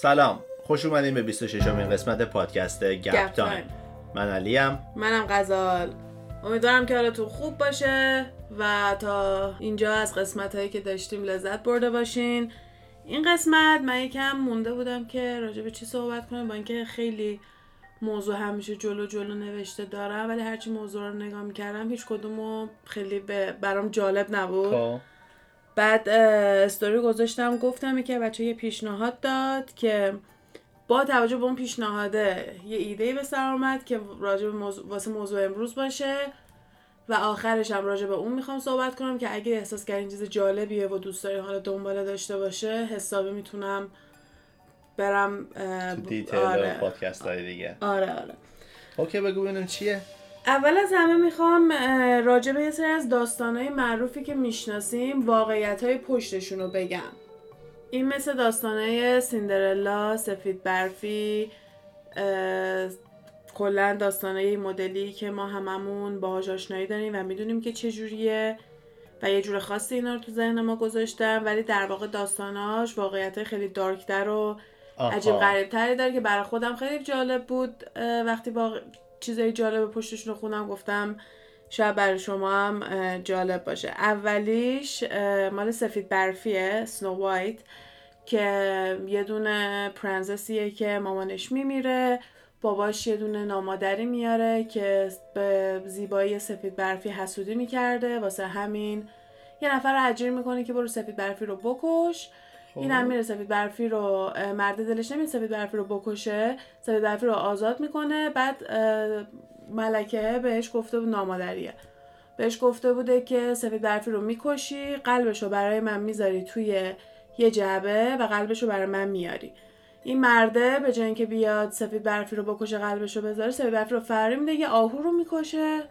سلام خوش اومدین به 26 امین قسمت پادکست گپ تایم. من علیم. منم غزال. امیدوارم که حالتون خوب باشه و تا اینجا از قسمت هایی که داشتیم لذت برده باشین. این قسمت من یکم مونده بودم که راجع به چی صحبت کنم با اینکه خیلی موضوع همیشه جلو جلو نوشته دارم ولی هرچی موضوع رو نگاه می‌کردم هیچ کدومو خیلی به برام جالب نبود. خب. بعد استوری گذاشتم گفتم که بچه یه پیشنهاد داد که با توجه به اون پیشنهاده یه ایده به سرم اومد که راجع به موضوع واسه موضوع امروز باشه و آخرش هم راجع به اون می‌خوام صحبت کنم که اگه احساس کردین چیز جالبیه و دوست داری حالا دنباله داشته باشه حسابی می‌تونم برم تو detail آره. پادکست های دیگه. آره آره. OK بگو ببینیم چیه. اول از همه می‌خوام راجع به یه سری از داستانهای معروفی که می‌شناسیم واقعیت های پشتشون رو بگم این مثل داستانهای سیندرلا، سفید برفی کلا داستانهای مدلی که ما هممون باهاش آشنایی داریم و می‌دونیم که چجوریه و یه جور خاصی اینا رو تو ذهن ما گذاشتم ولی در واقع داستاناش واقعیت خیلی دارکتر و. عجیب غریب تری داره که برای خودم خیلی جالب بود وقتی با چیزای جالب پشتشون رو خوندم گفتم شاید برای شما هم جالب باشه. اولیش مال سفید برفیه سنو وایت که یه دونه پرنسسیه که مامانش میمیره. باباش یه دونه نامادری میاره که به زیبایی سفید برفی حسودی می‌کرده. واسه همین یه نفر رو می‌کنه که برو سفید برفی رو بکش. این هم میره سفید برفی رو مرد دلش نمیاد سفید برفی رو بکشه سفید برفی رو آزاد می‌کنه بعد ملکه بهش گفته بود نامادریه. بهش گفته بوده که سفید برفی رو می‌کشی قلبش رو برای من می‌ذاری توی یه جعبه و قلبش رو برای من میاری. این مرده به جای اینکه بیاد سفید برفی رو بکشه قلبش رو بذاره سفید برفی رو فری میده یه آهو رو می‌کشه.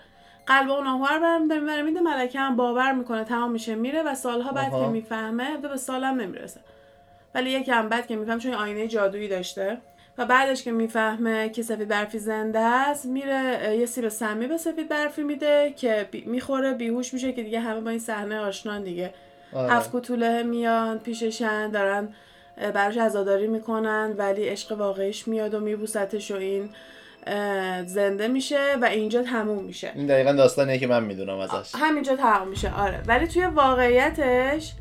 قلب اون آهو رو برمیداره می‌بره میده ملکه هم باور می‌کنه تمام میشه میره و سالها بعد. که می‌فهمه به سالم نمی‌رسه. ولی یکم بعد که می‌فهمه چون آینه جادویی داشته. و بعدش که می‌فهمه که سفید برفی زنده است میره یه سیب سمی به سفید برفی میده که بی- می‌خوره بیهوش میشه که دیگه همه با این صحنه آشنان دیگه. آره. میان پیششن دارن براش عزاداری می‌کنن ولی عشق واقعیش میاد و میبوستش و این زنده میشه و اینجا تموم میشه. این دقیقا داستانیه که من می‌دونم ازش. همینجا تمام میشه آره. ولی توی واقعیتش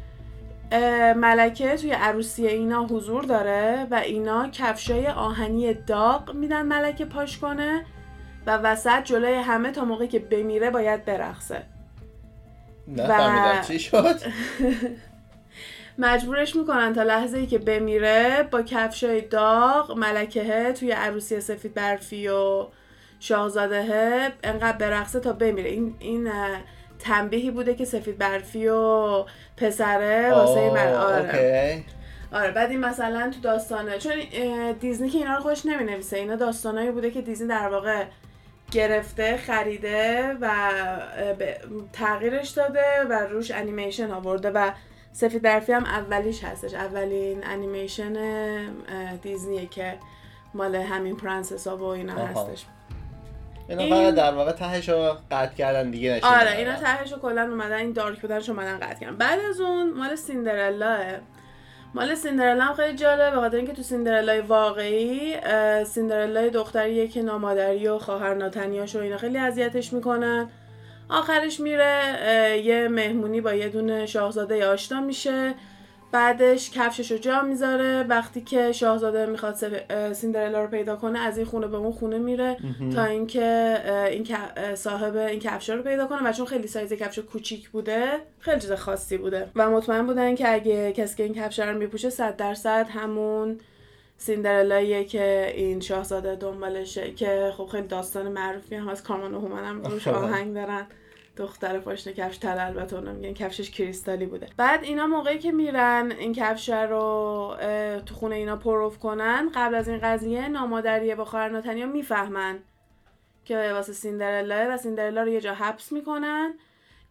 ملکه توی عروسی اینا حضور داره و اینا کفشای آهنی داغ میدن ملکه پاش کنه و وسط جلوی همه تا موقعی که بمیره باید برقصه. نفهمیدم چی شد. مجبورش می‌کنن تا لحظه ای که بمیره با کفشای داغ ملکه توی عروسی سفید برفی و شاهزاده انقدر برقصه تا بمیره. این این تنبیهی بوده که سفید برفی و پسره واسه من آره. OK. آره بعد این مثلا تو داستانه چون دیزنی که اینا رو خودش نمی نویسه اینا داستانایی بوده که دیزنی در واقع گرفته خریده و تغییرش داده و روش انیمیشن آورده و سفید برفی هم اولیش هستش. اولین انیمیشن دیزنیه که مال همین پرنسس ها و اینا. هستش. اینا این- فقط در واقع تهش رو قطع کردن دیگه نشون آره. اینا تهش رو کلا اومدن این dark بودنش اومدن قطع کردن. بعد از اون مال سیندرلاعه. مال سیندرلا هم خیلی جالب به خاطر اینکه تو سیندرلای واقعی سیندرلای دختریه که نامادری و خواهر ناتنیاش و اینا خیلی اذیتش می‌کنن. آخرش میره یه مهمونی با یه دونه شاهزاده آشنا میشه. بعدش کفشش رو جا می‌ذاره. وقتی که شاهزاده می‌خواد سیندرلا رو پیدا کنه از این خونه به اون خونه میره تا اینکه این صاحب این کفش رو پیدا کنه. و چون خیلی سایز کفش کوچیک بوده خیلی چیز خاصی بوده. و مطمئن بودن که اگه کسی که این کفش رو میپوشه صد درصد همون سیندرلاییه که این شاهزاده دنبالشه. که خب خیلی داستان معروفی هم از کارمان و هومن هم روش آهنگ دارن. دختر پاشنه کفش تل البته اونا میگن کفشش کریستالی بوده. بعد اینا موقعی که میرن این کفش رو تو خونه اینا پروف کنن قبل از این قضیه نامادریه با خواهر ناتنیا می‌فهمن که واسه سیندرلا و سیندرلا رو یه جا حبس می‌کنن.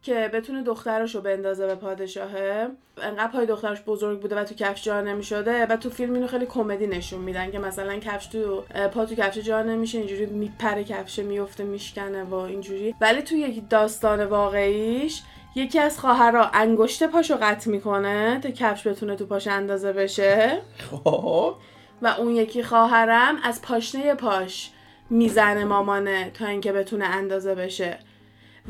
که بتونه دخترش رو بندازه به پادشاهه. انقدر پای دخترش بزرگ بوده و تو کفش جا نمی‌شده و تو فیلم اینو خیلی کمدی نشون میدن که مثلا کفش تو پا تو کفش جا نمیشه اینجوری میپره کفش میفته میشکنه و اینجوری. ولی تو یک داستان واقعیش یکی از خواهرها انگشت پاشو قطع می‌کنه تا کفش بتونه تو پاش اندازه بشه. خب. و اون یکی خواهرم از پاشنه پاش می‌زنه مامانه تا اینکه بتونه اندازه بشه.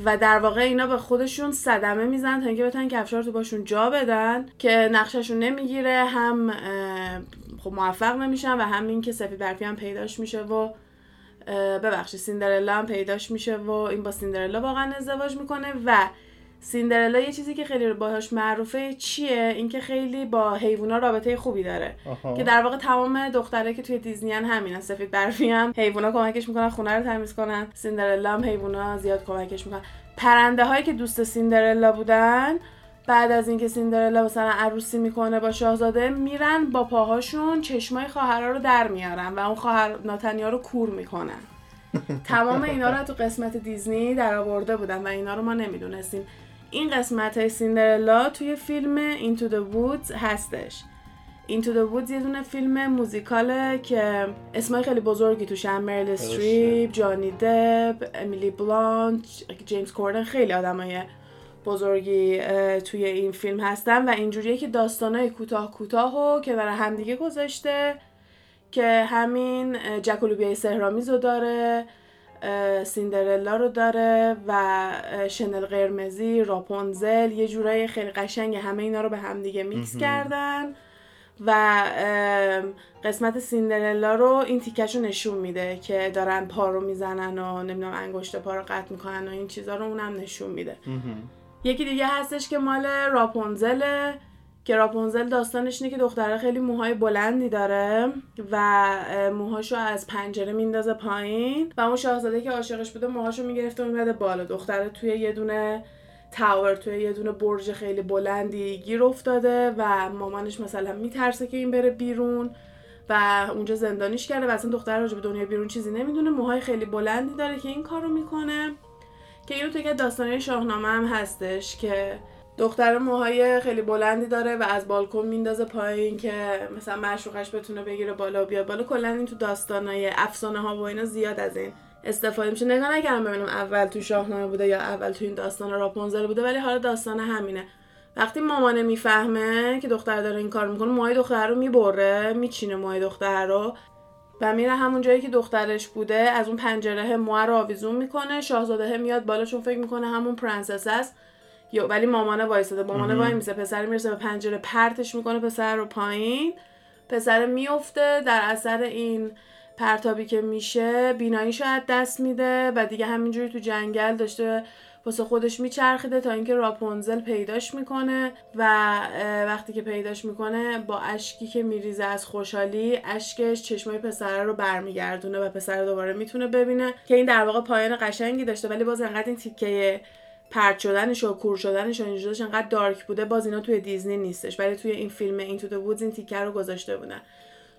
و در واقع اینا به خودشون صدمه میزن تا اینکه بتونن کفشار تو باشون جا بدن که نقششون نمی‌گیره هم خب موفق نمیشن و هم این که سفید برفی هم پیداش میشه و ببخشید سیندرلا هم پیداش میشه و این با سیندرلا واقعا ازدواج می‌کنه و سیندرلا یه چیزی که خیلی باهاش معروفه چیه؟ اینکه خیلی با حیوونا رابطه خوبی داره. که در واقع تمام دختره که توی دیزنیان همینن سفید برفی هم حیوونا کمکش می‌کنن خونه رو تمیز کنن. سیندرلا هم حیوونا زیاد کمکش می‌کنن. پرنده هایی که دوست سیندرلا بودن بعد از اینکه سیندرلا مثلا عروسی می‌کنه با شاهزاده میرن با پاهاشون چشمای خواهرا رو در میارن و اون خواهر ناتنیا رو کور می‌کنن. تمام اینا رو تو قسمت دیزنی در آورده بودن و اینا رو ما نمی‌دونستیم. این قسمت های سیندرلا توی فیلم Into the Woods هستش. Into the Woods یه دونه فیلم موزیکاله که اسمای خیلی بزرگی توشن مرل استریپ، جانی دپ، امیلی بلانت، جیمز کوردن خیلی آدمای بزرگی توی این فیلم هستن و اینجوریه که داستانای کوتاه کوتاه و که برای همدیگه گذاشته که همین جک و لوبیای سحرآمیز رو داره. سیندرلا رو داره و شنل قرمزی راپونزل یه جورای خیلی قشنگ همه اینا رو به همدیگه میکس کردن و قسمت سیندرلا رو این تیکش رو نشون میده که دارن پا رو می‌زنن و نمی‌دونم انگشت پا رو قطع می‌کنن و این چیزا رو اونم نشون میده. یکی دیگه هستش که مال راپونزله. که راپونزل داستانش اینه که دختره خیلی موهای بلندی داره و موهاشو از پنجره میندازه پایین و اون شاهزاده که عاشقش بوده موهاشو می‌گرفته و میبده بالا. دختره توی یه دونه تاور توی یه دونه برج خیلی بلندی گیر افتاده و مامانش مثلا میترسه که این بره بیرون و اونجا زندانیش کرده و اصلا دختر راجع به دنیا بیرون چیزی نمی‌دونه. موهای خیلی بلندی داره که این کارو می‌کنه. که اینو توی داستانه شاهنامه هم هستش که دختر موهای خیلی بلندی داره و از بالکن میندازه پایین که مثلا معشوقش بتونه بگیره بالا و بیاد بالا. کلا این تو داستانای افسانه ها و اینا زیاد از این استفاده میشه. نگاه نکردم ببینم اول تو شاهنامه بوده یا اول تو این داستان راپونزل بوده ولی حالا داستان همینه. وقتی مامانه می‌فهمه که دختر داره این کار می‌کنه موهای دختر رو می‌بره میچینه موهای دختر رو و میره همون جایی که دخترش بوده از اون پنجره مو رو آویزون می‌کنه شاهزاده میاد بالا چون فکر می‌کنه همون پرنسس است. یا ولی مامانه وایساده. مامانه وایمیسه پسر می‌رسه به پنجره پرتش می‌کنه پسر رو پایین. پسر میفته در اثر این پرتابی که میشه بیناییشو از دست میده و دیگه همینجوری تو جنگل داشته واسه خودش میچرخیده تا اینکه راپونزل پیداش می‌کنه و وقتی که پیداش می‌کنه با اشکی که میریزه از خوشحالی اشکش چشمای پسره رو برمیگردونه و پسر دوباره می‌تونه ببینه که این در واقع پایان قشنگی داشته. ولی باز انقدر این تیکه پرت شدنش و کور شدنش و اینجوریش انقدر دارک بوده. باز اینا توی دیزنی نیستش ولی توی این فیلم این تو وودز این تیکر رو گذاشته بودن.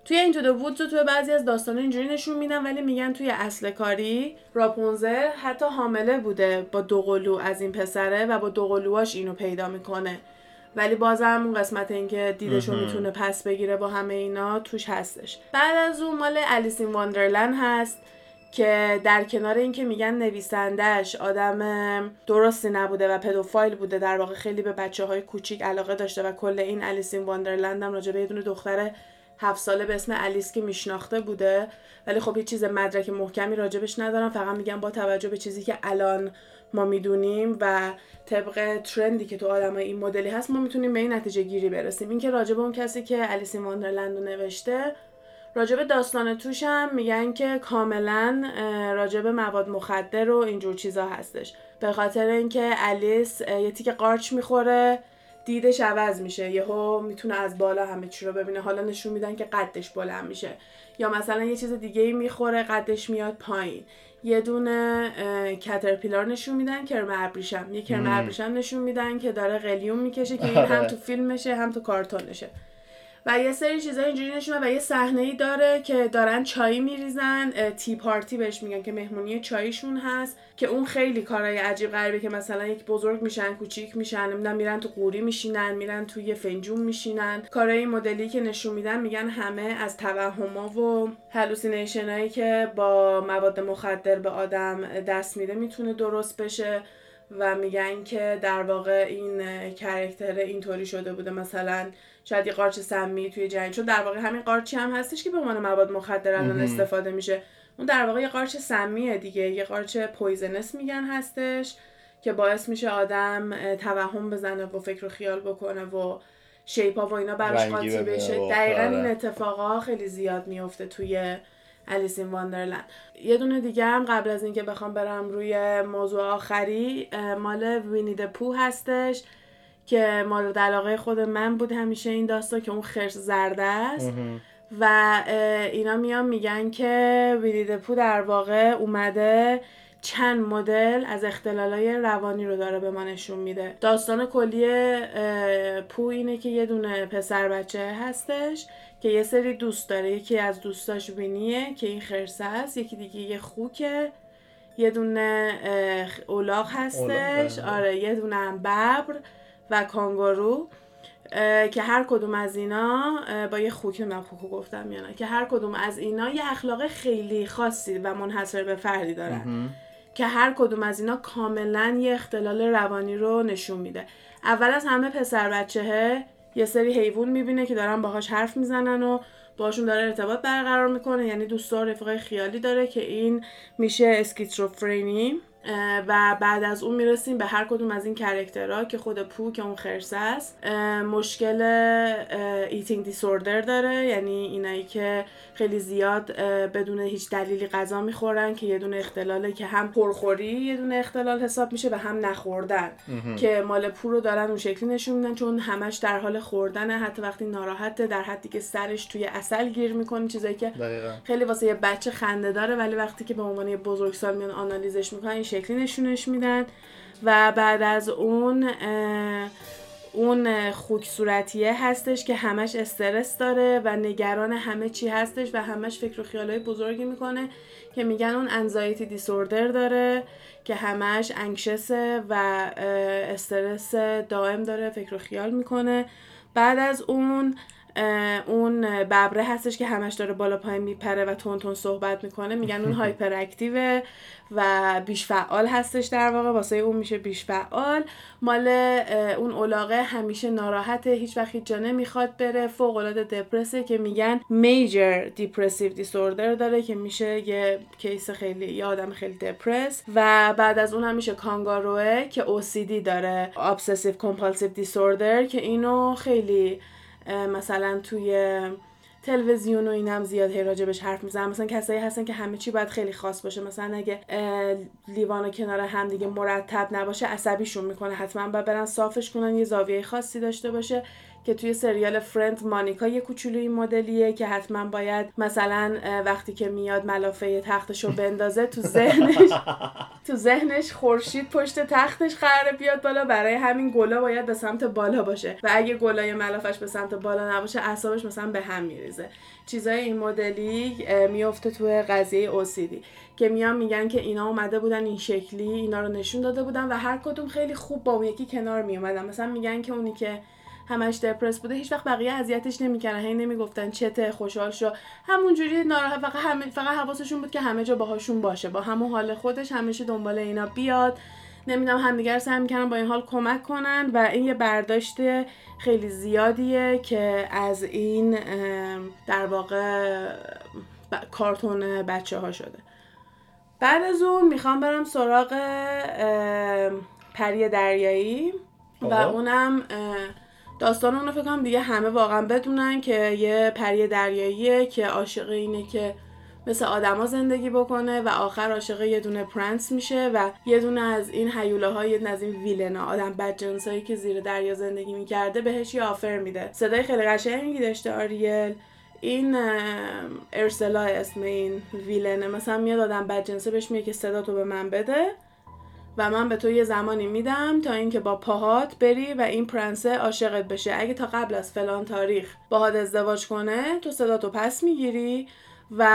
توی این تو وودز توی بعضی از داستان اینجوری نشون میدن ولی میگن توی اصل کاری راپونزل حتی حامله بوده با دوقلو از این پسره و با دوقلوهاش اینو پیدا می‌کنه. ولی بازم اون قسمت اینکه دیدش رو می‌تونه پس بگیره با همه اینا توش هستش. بعد از اون مال Alice in Wonderland هست. که در کنار اینکه میگن نویسندهش آدم درستی نبوده و pedophile بوده در واقع خیلی به بچه های کوچیک علاقه داشته و کل این Alice in Wonderland هم راجع به یه دونه دختر هفت ساله به اسم الیس که میشناخته بوده. ولی خب هیچ چیز مدرک محکمی راجبش ندارم. فقط میگم با توجه به چیزی که الان ما می‌دونیم و طبق ترندی که تو آدم این مدلی هست ما می‌تونیم به این نتیجه گیری برسیم. اینکه راجب اون کسی که الیسین واندرلند رو نوشته راجب داستان توش هم میگن که کاملا راجب مواد مخدر و اینجور چیزا هستش. به خاطر اینکه الیس یه تیک قارچ می‌خوره دیدش عوض میشه. یهو می‌تونه از بالا همه چی رو ببینه. حالا نشون میدن که قدش بلند میشه. یا مثلا یه چیز دیگه ای می‌خوره قدش میاد پایین. یه دونه caterpillar نشون میدن کرم ابریشم. یه کرم ابریشم نشون میدن که داره قلیون می‌کشه که این هم تو فیلمشه هم تو کارتونشه. و یه سری چیزا اینجوری نشونه و یه صحنه ای داره که دارن چای میریزن tea party بهش میگن که مهمونی چایشون هست که اون خیلی کارهای عجیب غریبه که مثلا یک بزرگ میشن کوچیک میشن نمی‌دونم میرن تو قوری میشینن میرن توی فنجون میشینن. کارهای مدلی که نشون میدن میگن همه از توهما و hallucination هایی که با مواد مخدر به آدم دست میده می‌تونه درست بشه و میگن که در واقع این character اینطوری شده بوده. مثلا شاید یه قارچ سمی توی جنگل چون در واقع همین قارچی هم هستش که به عنوان مواد مخدر الان استفاده میشه. اون در واقع یه قارچ سمیه دیگه. یه قارچ poisonous میگن هستش که باعث میشه آدم توهم بزنه و فکر و خیال بکنه و shape ها و اینا براش قاطی بشه. دقیقا این آره. اتفاقا خیلی زیاد میفته توی Alice in Wonderland یه دونه دیگه هم قبل از اینکه بخوام برم روی موضوع آخری مال وینی پو هستش. که مال علاقه خود من بود همیشه این داستان که اون خرس زرده است. و اینا میان میگن که وینی پو در واقع اومده چند مدل از اختلالای روانی رو داره به ما نشون میده. داستان کلی پو اینه که یه دونه پسر بچه هستش که یه سری دوست داره. یکی از دوستاش وینیه که این خرسه است یکی دیگه یه خوکه یه دونه اولاغ هستش. آره یه دونه هم ببر. و کانگارو که هر کدوم از اینا با یه خوک من خوکو گفتم یا نه که هر کدوم از اینا یه اخلاق خیلی خاصی و منحصر به فردی دارن. که هر کدوم از اینا کاملا یه اختلال روانی رو نشون میده. اول از همه پسر بچهه یه سری حیوان می‌بینه که دارن باهاش حرف می‌زنن و باشون داره ارتباط برقرار می‌کنه. یعنی دوستا رفقای خیالی داره که این میشه اسکیزوفرنی و بعد از اون می‌رسیم به هر کدوم از این character ها که خود Pooh که اون خرسه است. مشکل eating disorder داره. یعنی اینایی که خیلی زیاد بدون هیچ دلیلی غذا می‌خورن که یه دونه اختلاله که هم پرخوری یه دونه اختلال حساب میشه و هم نخوردن. که مال پو رو دارن اون شکلی نشون میدن چون همش در حال خوردنه. حتی وقتی ناراحته در حدی که سرش توی اصل گیر می‌کنه چیزایی که خیلی واسه یه بچه خنده داره ولی وقتی که به عنوان یه بزرگسال میان آنالیزش می‌کنن شکلی نشونش میدن و بعد از اون اون خوک صورتیه هستش که همش استرس داره و نگران همه چی هستش و همش فکر و خیالای بزرگی می‌کنه که میگن اون انزایتی دیسوردر داره که همش انکشسه و استرس دائم داره فکر و خیال می‌کنه. بعد از اون اون ببره هستش که همش داره بالا پایین میپره و تون تون صحبت می‌کنه. میگن اون هایپر اکتیوه و بیش فعال هستش در واقع. واسه اون میشه بیش فعال. مال اون اولاغه همیشه ناراحته. هیچ وقت هیچ جا نمی‌خواد بره. فوق العاده دپرسه که میگن میجر دیپرسیو دیسوردر داره که میشه یه کیس خیلی یه آدم خیلی دپرس و بعد از اون هم میشه کانگاروه که OCD داره. obsessive compulsive disorder که اینو خیلی مثلا توی تلویزیون و این هم زیاد هی راجبش حرف می‌زنن. مثلا کسایی هستن که همه چی باید خیلی خاص باشه. مثلا اگه لیوان کنار هم دیگه مرتب نباشه عصبیشون می‌کنه. حتما باید برن صافش کنن یه زاویه خاصی داشته باشه. که توی سریال فرند مانیکا یه کوچولو این مدلیه که حتما باید مثلا وقتی که میاد ملافه تختش رو بندازه تو ذهنش تو ذهنش خورشید پشت تختش قراره بیاد بالا. برای همین گلا باید به سمت بالا باشه و اگه گلای ملافش به سمت بالا نباشه اعصابش مثلا به هم میریزه. چیزای این مدلی میفته توی قضیه اوسیدی که میان میگن که اینا اومده بودن این شکلی اینا رو نشون داده بودن و هر کدوم خیلی خوب با اون یکی کنار میومدن مثلا میگن که اونی که همش دپرس بوده هیچ وقت بقیه اذیتش نمی‌کردن هی نمی‌گفتن چته خوشحال شو. همونجوری ناراحت فقط همه فقط حواسشون بود که همه جا باهاشون باشه. با همون حال خودش همیشه دنبال اینا بیاد. نمی‌دونم همدیگر سعی می‌کنن با این حال کمک کنن و این یه برداشت خیلی زیادیه که از این در واقع کارتون بچه ها شده. بعد از اون می‌خوام برم سراغ پری دریایی و اونم داستان اونو فکر کنم دیگه همه واقعا بدونن که یه پری دریاییه که عاشق اینه که مثل آدما زندگی بکنه و آخر عاشق یه دونه پرنس میشه و یه دونه از این حیوله های از این ویلنا آدم بدجنسایی که زیر دریا زندگی می‌کرده بهش یه آفر میده. صدای خیلی قشنگی داشته آریل. این ارسلا اسم این ویلنه مثلا میاد آدم بدجنسه بهش میگه که صدا تو به من بده. و من به تو یه زمانی میدم تا اینکه با پاهات بری و این پرنسه عاشقت بشه. اگه تا قبل از فلان تاریخ باهات ازدواج کنه تو صدا تو پس می‌گیری و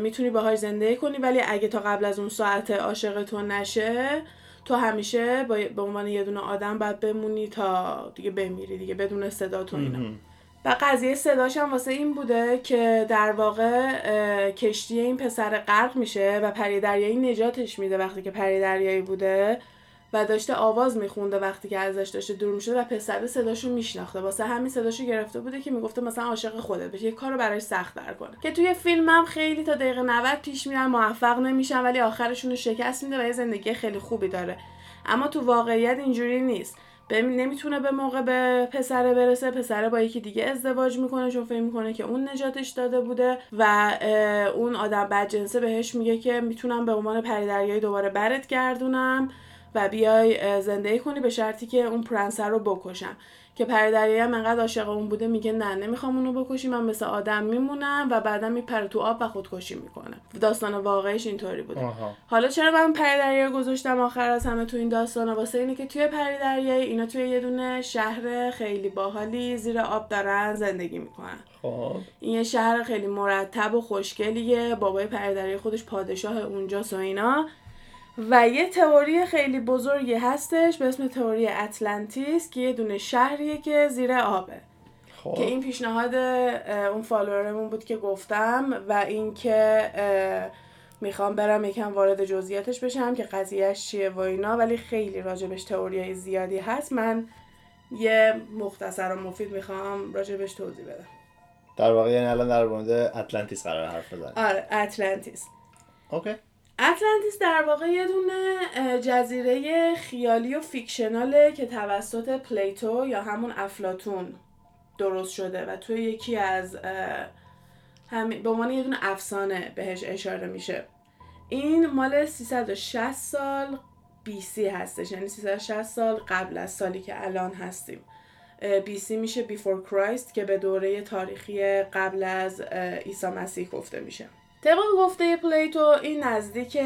می‌تونی باهاش زندگی کنی. ولی اگه تا قبل از اون ساعت عاشق تو نشه تو همیشه به عنوان یه دونه آدم باید بمونی تا دیگه بمیری دیگه بدون صدا تو اینا. و قضیه صداش هم واسه این بوده که در واقع کشتی این پسر غرق میشه و پری دریایی نجاتش میده وقتی که پری دریایی بوده و داشته آواز میخونده وقتی که ازش داشته دور می‌شده و پسر صداشو میشناخته. واسه همین صداشو گرفته بوده که می‌گفته مثلا عاشق خودت بشه یه کارو براش سخت در کنه. که توی فیلمم خیلی تا دقیقه 90 پیش میرن موفق نمیشن ولی آخرشون رو شکست میده و یه زندگی خیلی خوبی داره. اما تو واقعیت اینجوری نیست. ببین نمی‌تونه به موقع به پسره برسه پسره با یکی دیگه ازدواج می‌کنه چون فکر می‌کنه که اون نجاتش داده بوده و اون آدم بدجنسه بهش میگه که می‌تونم به عنوان پریدریایی دوباره برت گردونم و بیای زندگی کنی به شرطی که اون پرنسر رو بکشم. که پری هم انقدر عاشق اون بوده میگه نه نمی‌خوام اونو بکشی من مثل آدم میمونم و بعدا میپره تو آب و خودکشی می‌کنه. داستان واقعیش اینطوری بوده. حالا چرا من پری گذاشتم آخر از همه تو این داستان واسه اینه که توی پری اینا توی یه دونه شهر خیلی باحالی زیر آب دارن زندگی می‌کنن. خب. این یه شهر خیلی مرتب و خوشگلیه. بابای پری خودش پادشاه اونجاست و اینا. و یه تئوری خیلی بزرگی هستش به اسم تئوری اتلانتیس که یه دونه شهریه که زیر آبه. خب. که این پیشنهاد اون follower مون بود که گفتم و اینکه می‌خوام برم یکم وارد جزئیاتش بشم که قضیهش چیه و اینا ولی خیلی راجبش تئوری زیادی هست. من یه مختصر و مفید می‌خوام راجبش توضیح بدم. در واقع یعنی الان در مورد اتلانتیس قرار حرف بزنیم. آره اتلانتیس. okay. اتلانتیس در واقع یه دونه جزیره خیالی و fictional ه که توسط Plato یا همون افلاتون درست شده و توی یکی از به عنوان یه دونه افسانه بهش اشاره میشه. این مال 360 سال BC هستش یعنی 360 سال قبل از سالی که الان هستیم. BC میشه Before Christ که به دوره تاریخی قبل از عیسی مسیح گفته میشه. طبق گفته Plato این نزدیک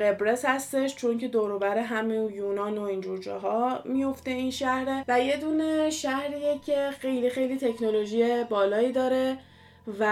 قبرس هستش چون که دوروبر همه یونان و اینجور جاها میفته این شهره و یه دونه شهریه که خیلی خیلی تکنولوژی بالایی داره و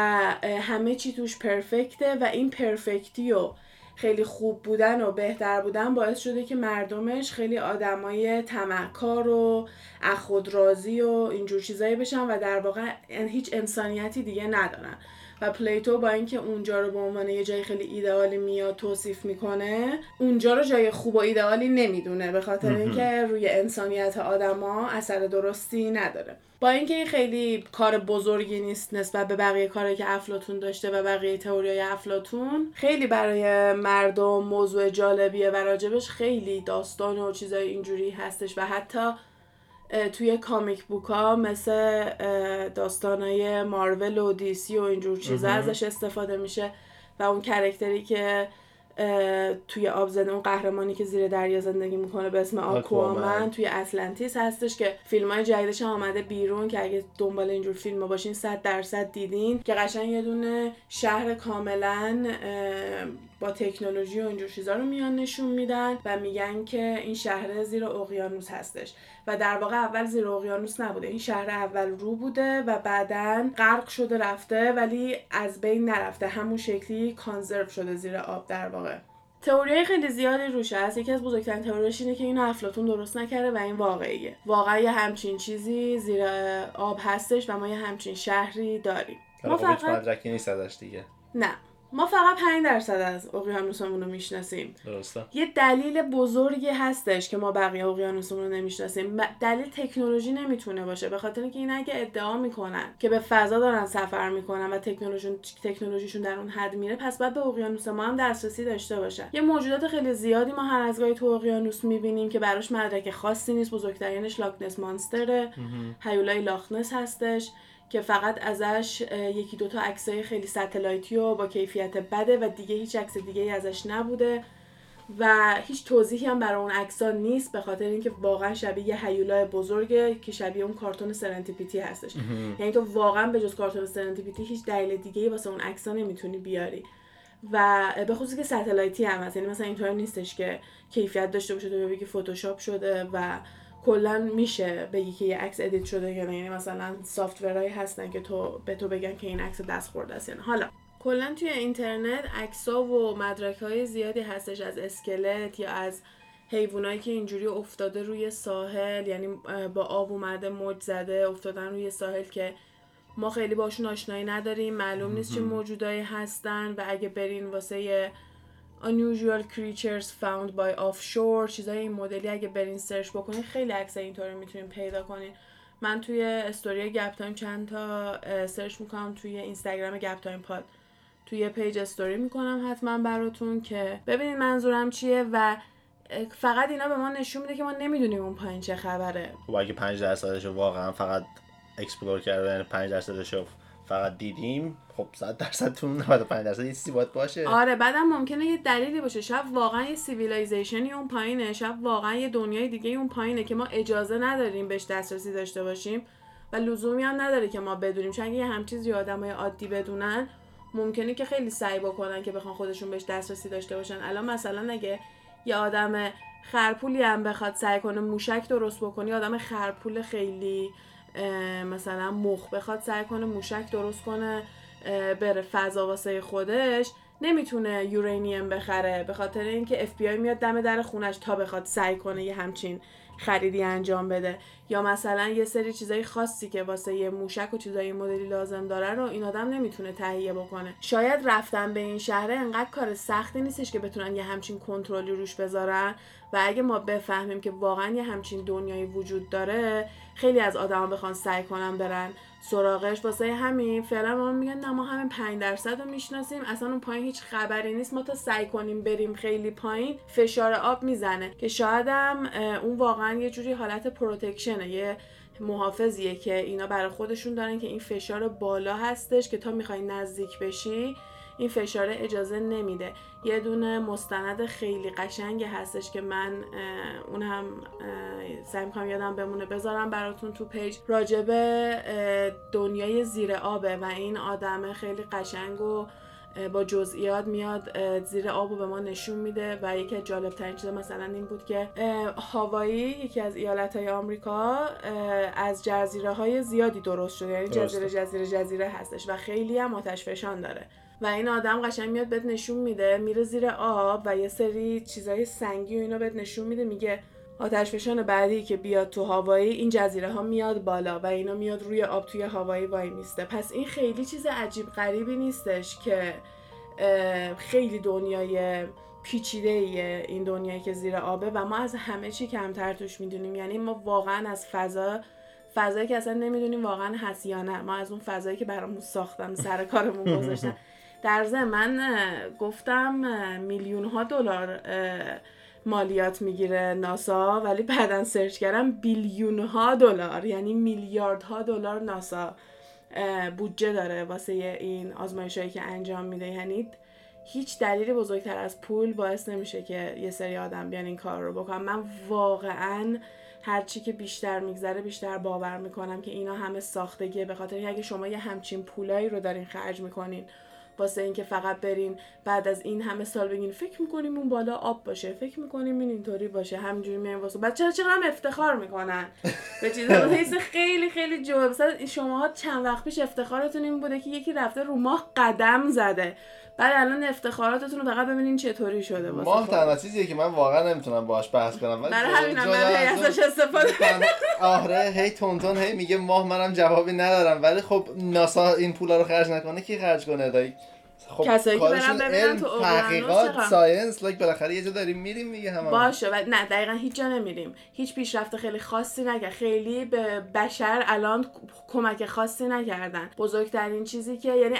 همه چی توش پرفکته و این پرفکتی و خیلی خوب بودن و بهتر بودن باعث شده که مردمش خیلی آدمای تمکار و اخودرازی و اینجور چیزایی بشن و در واقع هیچ انسانیتی دیگه ندارن. و پلیتو با اینکه اونجا رو به عنوان یه جای خیلی ایدئالی میاد توصیف می‌کنه اونجا رو جای خوب و ایدئالی نمی‌دونه به خاطر اینکه روی انسانیت آدما اثر درستی نداره. با اینکه این خیلی کار بزرگی نیست نسبت به بقیه کاری که افلاتون داشته و بقیه تئوریای افلاتون خیلی برای مردم موضوع جالبیه و راجبش خیلی داستان و چیزای اینجوری هستش و حتی توی کامیک بوک ها مثل داستانای مارول و دیسی و اینجور چیزا ازش استفاده میشه و اون کرکتری که توی آب زنده اون قهرمانی که زیر دریا زندگی می‌کنه به اسم آکوامن توی اتلانتیس هستش که فیلم های جدیدش آمده بیرون که اگه دنبال اینجور فیلم باشین صد درصد دیدین. که قشنگ یه دونه شهر کاملا با تکنولوژی و اینجور چیزا رو میان نشون میدن و میگن که این شهر زیر اقیانوس هستش. و در واقع اول زیر اقیانوس نبوده. این شهر اول رو بوده و بعدا غرق شده رفته ولی از بین نرفته. همون شکلی کانزرو شده زیر آب در واقع. تئوری خیلی زیادی روش هست. یکی از بزرگترین تئوریاش اینه که این افلاتون درست نکرده و این واقعیه. واقعا یه همچین چیزی زیر آب هستش و ما یه همچین شهری داریم. ما فقط مدرکی نیست ازش دیگه. نه. ما فقط 5 درصد از اقیانوسمون رو می‌شناسیم. درسته. یه دلیل بزرگی هستش که ما بقیه اقیانوسمون رو نمی‌شناسیم. دلیل تکنولوژی نمی‌تونه باشه به خاطر اینکه این اگه ادعا می‌کنن که به فضا دارن سفر می‌کنن و تکنولوژی تکنولوژیشون در اون حد میره پس باید به اقیانوس ما هم دسترسی داشته باشن یه موجودات خیلی زیادی ما هر از گاهی تو اقیانوس می‌بینیم که براش مدرک خاصی نیست بزرگترینش Loch Ness monster ه. هیولای Loch Ness هستش. که فقط ازش یکی دوتا عکسای خیلی satellite ی و با کیفیت بده و دیگه هیچ عکس دیگه ای ازش نبوده و هیچ توضیحی هم برای اون عکسا نیست به خاطر اینکه واقعا شبیه یه هیولای بزرگه که شبیه اون کارتون سرنتیپیتی هستش. یعنی تو واقعا به جز کارتون سرنتیپیتی هیچ دلیل دیگه ای واسه اون عکسا نمی‌تونی بیاری. و به خصوص که satellite ی هم هست. یعنی مثلا اینطور نیستش که کیفیت داشته باشه تو بگی فتوشاپ شده و کلا میشه بگی که یه عکس edit شده یا نه؟ یعنی مثلا software هایی هستن که تو به تو بگن که این عکس دست خورده است یعنی حالا کلا توی اینترنت عکسا و مدرک های زیادی هستش از اسکلت یا از حیوانایی که اینجوری افتاده روی ساحل یعنی با آب اومده موج زده افتادن روی ساحل که ما خیلی باشون آشنایی نداریم معلوم نیست چه موجودایی هستن و اگه برین واسه unusual creatures found by offshore. چیزای این مدلی اگه برین سرچ بکنین خیلی عکس اینطوری می‌تونین پیدا کنین. من توی استوری گپ تایم چند تا سرچ می‌کنم توی اینستاگرام گپ تایم پاد توی page story می‌کنم حتما براتون که ببینید منظورم چیه و فقط اینا به ما نشون میده که ما نمی‌دونیم اون پایین چه خبره. خب اگه 5 درصدش واقعا فقط explore کرده 5 درصدش فقط دیدیم خب 100 درصد تو 95 درصد یه چیزی باید باشه. آره بعدم ممکنه یه دلیلی باشه. شاید واقعا یه civilization ی اون پایینه. شاید واقعا یه دنیای دیگه اون پایینه که ما اجازه نداریم بهش دسترسی داشته باشیم و لزومی هم نداره که ما بدونیم. چون یه همچیزی آدمای عادی بدونن ممکنه که خیلی سعی بکنن که بخوان خودشون بهش دسترسی داشته باشن. الان مثلا اگه یه آدم خرپولی هم بخواد سعی کنه موشک درست بکنی آدم خرپول خیلی مثلا مخ بخواد سعی کنه موشک درست کنه بره فضا واسه خودش نمی‌تونه یورانیم بخره به خاطر اینکه اف بی آی میاد دم در خونش تا بخواد سعی کنه یه همچین خریدی انجام بده. یا مثلا یه سری چیزای خاصی که واسه یه موشک و چیزای مدلی لازم داره رو این آدم نمی‌تونه تهیه بکنه. شاید رفتن به این شهره انقدر کار سختی نیستش که بتونن یه همچین کنترلی روش بذارن. و اگه ما بفهمیم که واقعا یه همچین دنیایی وجود داره خیلی از آدما بخوان سعی کنن برن سراغش. واسه همین فعلا ما میگن نه ما همین 5 درصد رو می‌شناسیم. اصلا اون پایین هیچ خبری نیست. ما تا سعی کنیم بریم خیلی پایین فشار آب می‌زنه. که شاید هم اون واقعا یه جوری حالت پروتکشنه. یه محافظیه که اینا برای خودشون دارن که این فشار بالا هستش که تا می‌خوای نزدیک بشی این فشار اجازه نمیده. یه دونه مستند خیلی قشنگی هستش که من اون هم سعی می‌کنم یادم بمونه. بذارم براتون تو پیج. راجب دنیای زیر آبه و این آدم خیلی قشنگ و با جزئیات میاد زیر آب به ما نشون میده و یکی از جالب ترین چیزا مثلا این بود که هاوایی یکی از ایالت های آمریکا از جزیره های زیادی درست شده. یعنی جزیره جزیره جزیره هستش و خیلی هم آتش فشان داره. و این آدم قشنگ میاد بهت نشون میده میره زیر آب و یه سری چیزای سنگی و اینا بهت نشون میده میگه آتش فشان بعدی که بیاد تو هوایی این جزیره ها میاد بالا و اینا میاد روی آب توی هوایی وای میسته. پس این خیلی چیز عجیب غریبی نیستش که خیلی دنیای پیچیده ایه این دنیایی که زیر آبه و ما از همه چی کمتر توش می‌دونیم. یعنی ما واقعا از فضا فضایی که اصلا نمی‌دونیم واقعا هست یا نه. ما از اون فضایی که برامون ساختن سر کارمون گذاشتن. در ضمن من گفتم میلیون ها دلار مالیات می‌گیره ناسا ولی بعدا سرچ کردم بیلیون ها دلار یعنی میلیارد ها دلار ناسا بودجه داره واسه این آزمایشهایی که انجام میده. یعنی هیچ دلیلی بزرگتر از پول باعث نمیشه که یه سری آدم بیان این کار رو بکنم من واقعا هرچی که بیشتر میگذره بیشتر باور می‌کنم که اینا همه ساختگیه به خاطر اگه شما یه همچین پولایی رو دارین خرج می‌کنین واسه اینکه فقط برین بعد از این همه سال بگین فکر می‌کنیم اون بالا آب باشه فکر می‌کنیم این اینطوری باشه همینجوری میایم واسه. چرا چرا هم افتخار می‌کنن؟ به چیز خیلی خیلی جو مثلا شماها چند وقت پیش افتخارتون این بوده که یکی رفته رو ماه قدم زده. بعد الان افتخاراتتون رو فقط ببینین چطوری شده واسه ماه تنها چیزیه که من واقعا نمی‌تونم باهاش بحث کنم. برای همین من ازش استفاده آره هی تونتون هی میگه ماه منم جوابی ندارم. ولی خب ناسا این پولا رو خرج نکنه کی خرج کنه؟ دایی خب کسایی که برن ببینن تو تحقیقات science like بالاخره یه جا داریم میریم میگه همه باشه و نه دقیقا هیچ جا نمیریم. هیچ پیشرفت خیلی خاصی نکرد. خیلی به بشر الان کمک خاصی نکردن. بزرگترین چیزی که یعنی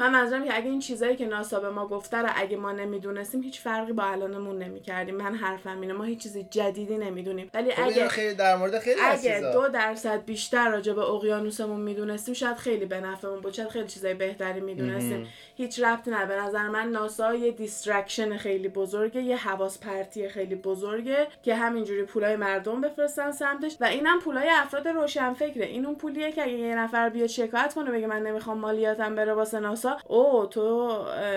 من منظورم که اگه این چیزایی که ناسا به ما گفته رو اگه ما نمی‌دونستیم هیچ فرقی با الانمون نمی‌کردیم. من حرفم اینه ما هیچ چیزی جدیدی نمی‌دونیم. ولی خب اگه خیلی در مورد خیلی اگه دو درصد بیشتر راجع به اقیانوسمون می‌دونستیم شاید خیلی به نفعمون بود شاید خیلی چیزای بهتری می‌دونستیم. هیچ ربطی نه به نظر من ناسا یه distraction خیلی بزرگه یه حواس پرتی خیلی بزرگه که همینجوری پولای مردم بفرستن سمتش. و اینم پولای افراد روشنفکره. این اون پولیه که اگه یه نفر بیاد شکایت کنه بگه من نمی‌خوام مالیاتم بره واسه ناسا او تو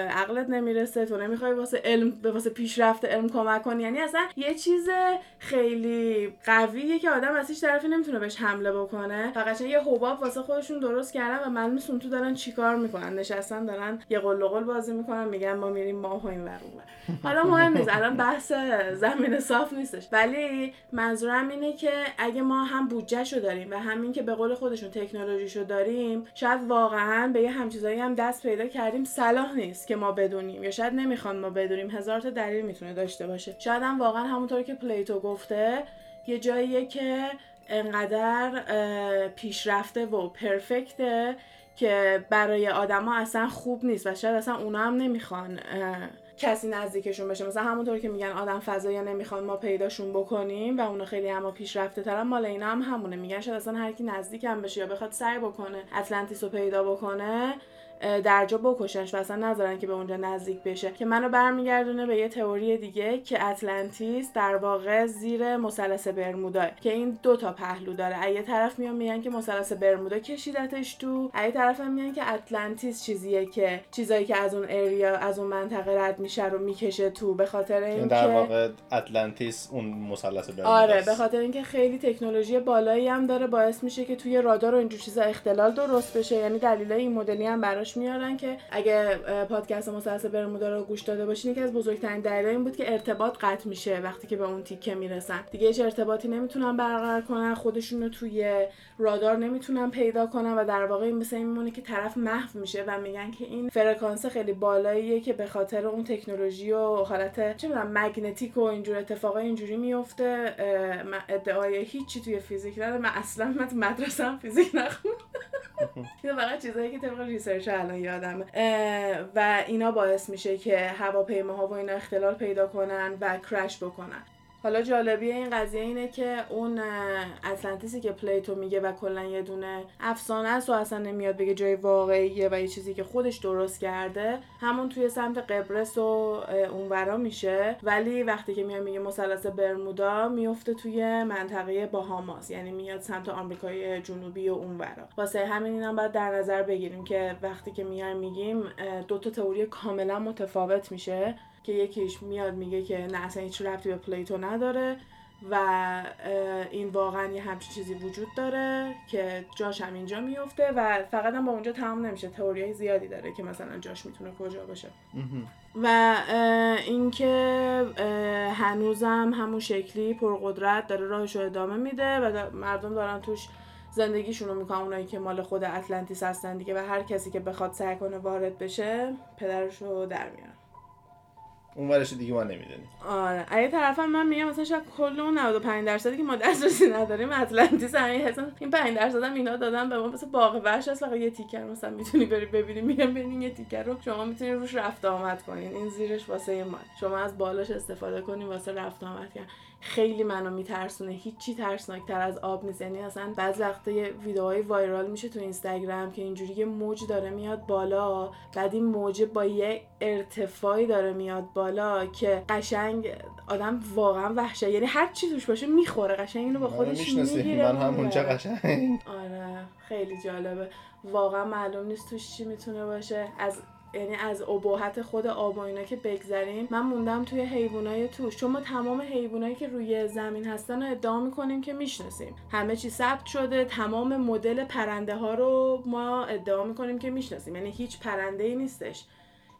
عقلت نمی‌رسه تو نمی‌خوای واسه علم به واسه پیشرفت علم کمک کنی. یعنی اصلا یه چیز خیلی قویه که آدم از هیچ طرفی نمی‌تونه بهش حمله بکنه. فقط یه حباب واسه خودشون درست کردن و معلومه تو دارن چیکار می‌کنن؟ نشستن دارن یه قل قل بازی می‌کنن میگن ما میریم ماه و این حالا مهم نیست الان بحث زمین صاف نیستش. ولی منظورم اینه که اگه ما هم بودجهشو داریم و همین که به قول خودشون تکنولوژیشو داریم شاید واقعا به یه هم چیزایی هم دست دست پیدا کردیم صلاح نیست که ما بدونیم. یا شاید نمی‌خوان ما بدونیم. هزار تا دلیل می‌تونه داشته باشه. شاید هم واقعا همونطور که پلیتو گفته یه جاییه که انقدر پیشرفته و پرفکته که برای آدما اصلا خوب نیست و شاید اصلا اونا هم نمی‌خوان کسی نزدیکشون بشه. مثلا همونطور که میگن آدم فضایی نمی‌خوان ما پیداشون بکنیم و اونا خیلی اما پیشرفته ترن مال اینا هم همونه. میگن شاید اصلا هر کی نزدیکم بشه یا بخواد سعی بکنه اتلانتیس رو پیدا بکنه درجا بکشنش و اصلا نذارن که به اونجا نزدیک بشه. که منو برمیگردونه به یه تئوری دیگه که اتلانتیس در واقع زیر مثلث برمودا که این دو تا پهلو داره. یه طرف میان میگن که مثلث برمودا کشیدتش تو. یه طرف هم میگن که اتلانتیس چیزیه که چیزایی که از اون area از اون منطقه رد میشه رو می‌کشه تو. به خاطر اینکه در واقع اتلانتیس اون مثلث برمودا آره به خاطر اینکه خیلی تکنولوژی بالایی هم داره باعث میشه که توی رادار و اینجور چیزا اختلال درست بشه. یعنی دلیلای این مدلی هم براش میارن که اگه پادکست مسلسل برمودا رو گوش داده باشین یکی از بزرگترین دلایل این بود که ارتباط قطع میشه وقتی که به اون تیکه می‌رسن. دیگه هیچ ارتباطی نمی‌تونن برقرار کنن خودشون رو توی رادار نمی‌تونن پیدا کنن و در واقع این مثل این میمونه که طرف محو میشه و میگن که این فرکانس خیلی بالاییه که به خاطر اون تکنولوژی و حالت چه می‌دونم مگنتیک و اینجور اتفاقای اینجوری میفته ادعای هیچی توی فیزیک نداره. من اصلا من مدرسه فیزیک نخوندم فقط چیزایی که طبق research الان یادمه. و اینا باعث میشه که هواپیماها و اینا اختلال پیدا کنن و crash بکنن. حالا جالبی این قضیه اینه که اون اتلانتیسی که پلیتو میگه و کلا یه دونه افسانه است و اصلا نمیاد بگه جای واقعیه و یه چیزی که خودش درست کرده همون توی سمت قبرس و اونورا میشه. ولی وقتی که میاد میگه مثلث برمودا میفته توی منطقه باهاماس یعنی میاد سمت آمریکای جنوبی و اونورا. واسه همین اینم باید در نظر بگیریم که وقتی که میایم میگیم دو تا تئوری کاملا متفاوت میشه. که یکیش میاد میگه که نه اصلا هیچ ربطی به پلیتو نداره و این واقعا یه همچین چیزی وجود داره که جاش هم اینجا میفته و فقط هم با اونجا تمام نمیشه. تئوری زیادی داره که مثلا جاش می‌تونه کجا باشه. و اینکه هنوزم همون شکلی پرقدرت داره راهش رو ادامه میده و مردم دارن توش زندگیشون رو می‌کنن. اونایی که مال خود اتلانتیس هستن دیگه و هر کسی که بخواد سعی کنه وارد بشه پدرش رو در میارن. اون ورش دیگه ما نمی‌دونیم. آره. اگه طرفم من میگم مثلا شاید کل اون 95 درصدی که ما دسترسی نداریم اتلانتیس همین حسن این 5 درصد هم اینا دادن به ما. مثلا باغ وحش هست فقط یه تیکر مثلا می‌تونی بری ببینی. میگم ببین یه تیکر رو. شما می‌تونی روش رفت آمد کنین. این زیرش واسه ما. شما از بالاش استفاده کنین واسه رفت آمد کردن. خیلی منو میترسونه هیچی ترسناکتر از آب نیست. یعنی اصلا بعض وقتا یه ویدیوهای وایرال میشه تو اینستاگرام که اینجوری یه موج داره میاد بالا بعد این موج با یه ارتفاعی داره میاد بالا که قشنگ آدم واقعا وحشه. یعنی هر چی توش باشه می‌خوره قشنگ اینو با خودش می‌گیره من همونجا قشنگ. آره خیلی جالبه. واقعا معلوم نیست توش چی می‌تونه باشه. از یعنی از ابهت خود آب و اینا که بگذریم من موندم توی حیوانای توش. چون ما تمام حیوانایی که روی زمین هستن رو ادعا می‌کنیم که می‌شناسیم. همه چی ثبت شده تمام مدل پرنده ها رو ما ادعا می‌کنیم که می‌شناسیم. یعنی هیچ پرنده ای نیستش.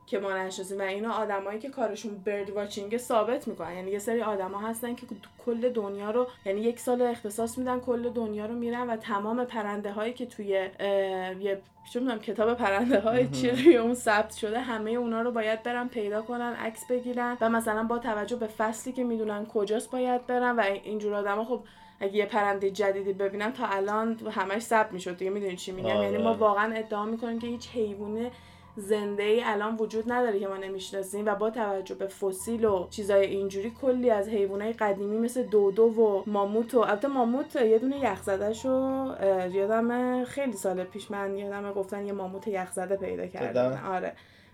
که ما نشناسیم و اینا آدمایی که کارشون برد واچینگ ثابت می‌کنن. یعنی یه سری آدما هستن که کل دنیا رو یعنی یک سال اختصاص میدن کل دنیا رو میرن و تمام پرنده هایی که توی یه می‌دونم کتاب پرنده های چی روی اون ثبت شده همه اونا رو باید برن پیدا کنن عکس بگیرن و مثلا با توجه به فصلی که می‌دونن کجاست باید برن و اینجور آدما خب اگه یه پرنده جدیدی ببینن تا الان همش ثبت می‌شد. دیگه می‌دونی چی میگم؟ یعنی ما واقعا ادعا می‌کنیم که هیچ حیوانه زنده ای الان وجود نداره که ما نمی‌شناسیم و با توجه به فسیل و چیزای اینجوری کلی از حیوانات قدیمی مثل دودو و ماموت و البته ماموت یه دونه یخزدهشو یادم خیلی سال پیش من یادم گفتن یه ماموت یخزده پیدا کردن. آره.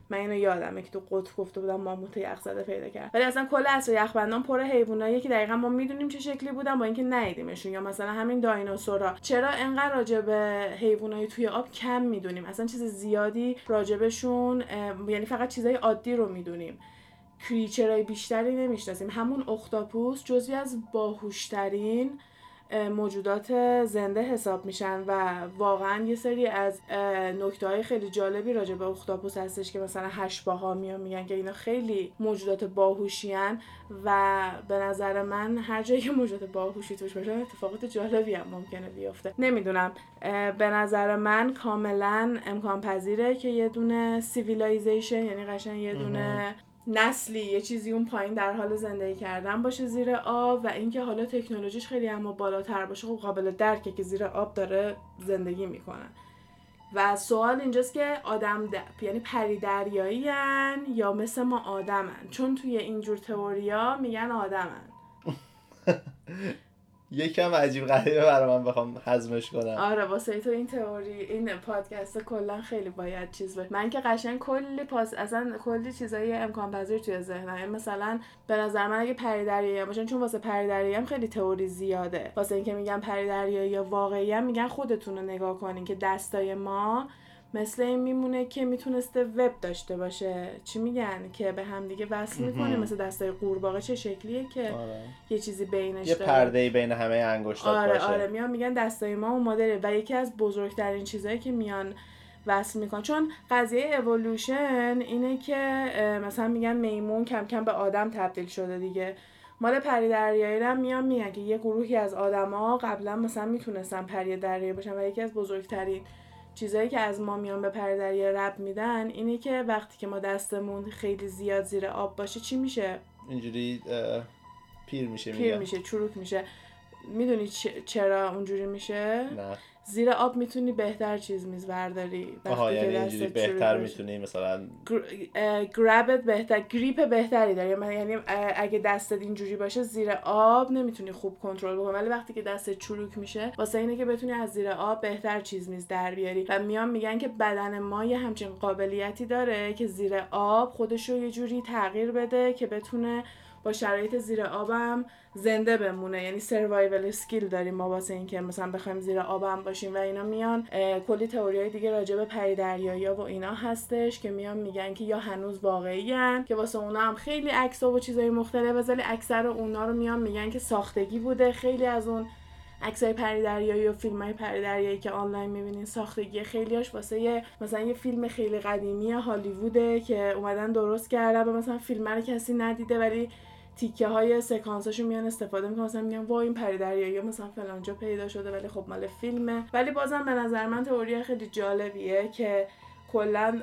من اینو یادمه که تو قطب گفته بودم ماموت یخزده پیدا کرد. ولی اصلا کل اصل یخبندان پر حیوانایی که دقیقا ما می‌دونیم چه شکلی بودن با اینکه ندیدیمشون. یا مثلا همین دایناسورا. چرا انقدر راجع به حیوانای توی آب کم می‌دونیم؟ اصلا چیز زیادی راجبشون یعنی فقط چیزای عادی رو می‌دونیم. کریچرهای بیشتری نمی‌شناسیم. همون اختاپوس جزوی از باهوشترین اه، موجودات زنده حساب میشن و واقعا یه سری از نکته های خیلی جالبی راجع به اختاپوس هستش که مثلا هشباها میان میگن که اینا خیلی موجودات باهوشیان و به نظر من هر جایی که موجودات باهوشی توش باشه اتفاقات جالبی هم ممکنه بیفته. نمی‌دونم. به نظر من کاملا امکان پذیره که یه دونه civilization یعنی قشنگ یه دونه نسلی یه چیزی اون پایین در حال زندگی کردن باشه زیر آب و اینکه حالا تکنولوژیش خیلی اما بالاتر باشه. خب قابل درکه که زیر آب داره زندگی می‌کنن و سوال اینجاست که آدم د... یعنی پری دریایی یا مثل ما آدمن؟ چون توی اینجور تئوریا میگن آدمن. یکم عجیب غریبه برای من بخوام هضمش کنم. آره واسه تو این تئوری این پادکست کلا خیلی باید چیز باشه. من که قشنگ کلی پاس اصلا کلی چیزای امکان پذیر توی ذهنم مثلا به نظر من اگه پری دریایی باشن چون واسه پری دریایی هم خیلی تئوری زیاده. واسه اینکه میگن پری دریایی یا واقعی هم میگن خودتون رو نگاه کنین که دستای ما مثل این میمونه که می‌تونسته وب داشته باشه. چی میگن؟ که به هم دیگه وصل می‌کنه. مثل دستای قورباغه. چه شکلیه که آره. یه چیزی بینش یه داره. پرده بین همه انگشتات آره باشه. آره. میان میگن دستای ما اون مدله و یکی از بزرگترین چیزهایی که میان وصل میکن چون قضیه اولوشن اینه که مثلا میگن میمون کم کم به آدم تبدیل شده دیگه. مال پری دریایی هم میان میگن که یه گروهی از آدما قبلا مثلا می‌تونستن پری دریایی باشن. و یکی از بزرگترین چیزایی که از ما میان به پری دریایی رب میدن اینه که وقتی که ما دستمون خیلی زیاد زیر آب باشه چی میشه؟ اینجوری پیر میشه پیر میشه چروک میشه. می‌دونی چرا اونجوری میشه؟ نه. زیر آب می‌تونی بهتر چیز میز برداری آها یعنی اینجوری بهتر. می‌تونی مثلا گرابت بهتر گریپ بهتری داری. یعنی یعنی اگه دستت اینجوری باشه زیر آب نمی‌تونی خوب کنترل بکنی. ولی وقتی که دستت چروک میشه واسه اینه که بتونی از زیر آب بهتر چیز میز در بیاری. و میان میگن که بدن ما یه همچین قابلیتی داره که زیر آب خودش رو یه جوری تغییر بده که بتونه با شرایط زیر آبم زنده بمونه. یعنی سروایول اسکیل داریم ما واسه اینکه مثلا بخوایم زیر آبم باشیم و اینا میان کلی تئوریای دیگه راجع به پری دریایی و اینا هستش که میان میگن که یا هنوز واقعی که واسه اونا هم خیلی عکس و چیزای مختلف ولی اکثر اونا رو میان میگن که ساختگی بوده. خیلی از اون پری دریایی و فیلم های پری دریایی که آنلاین می‌بینین ساختگی خیلیاش واسه یه مثلا یه فیلم خیلی قدیمی هالیووده که اومدن درست کردن و مثلا فیلم رو کسی ندیده ولی تیکه های سکانساشو میان استفاده می‌کنن. مثلا میگن وا این پری دریایی مثلا فلانجا پیدا شده ولی خب مال فیلمه. ولی بازم به نظر من تئوری خیلی جالبیه که کلا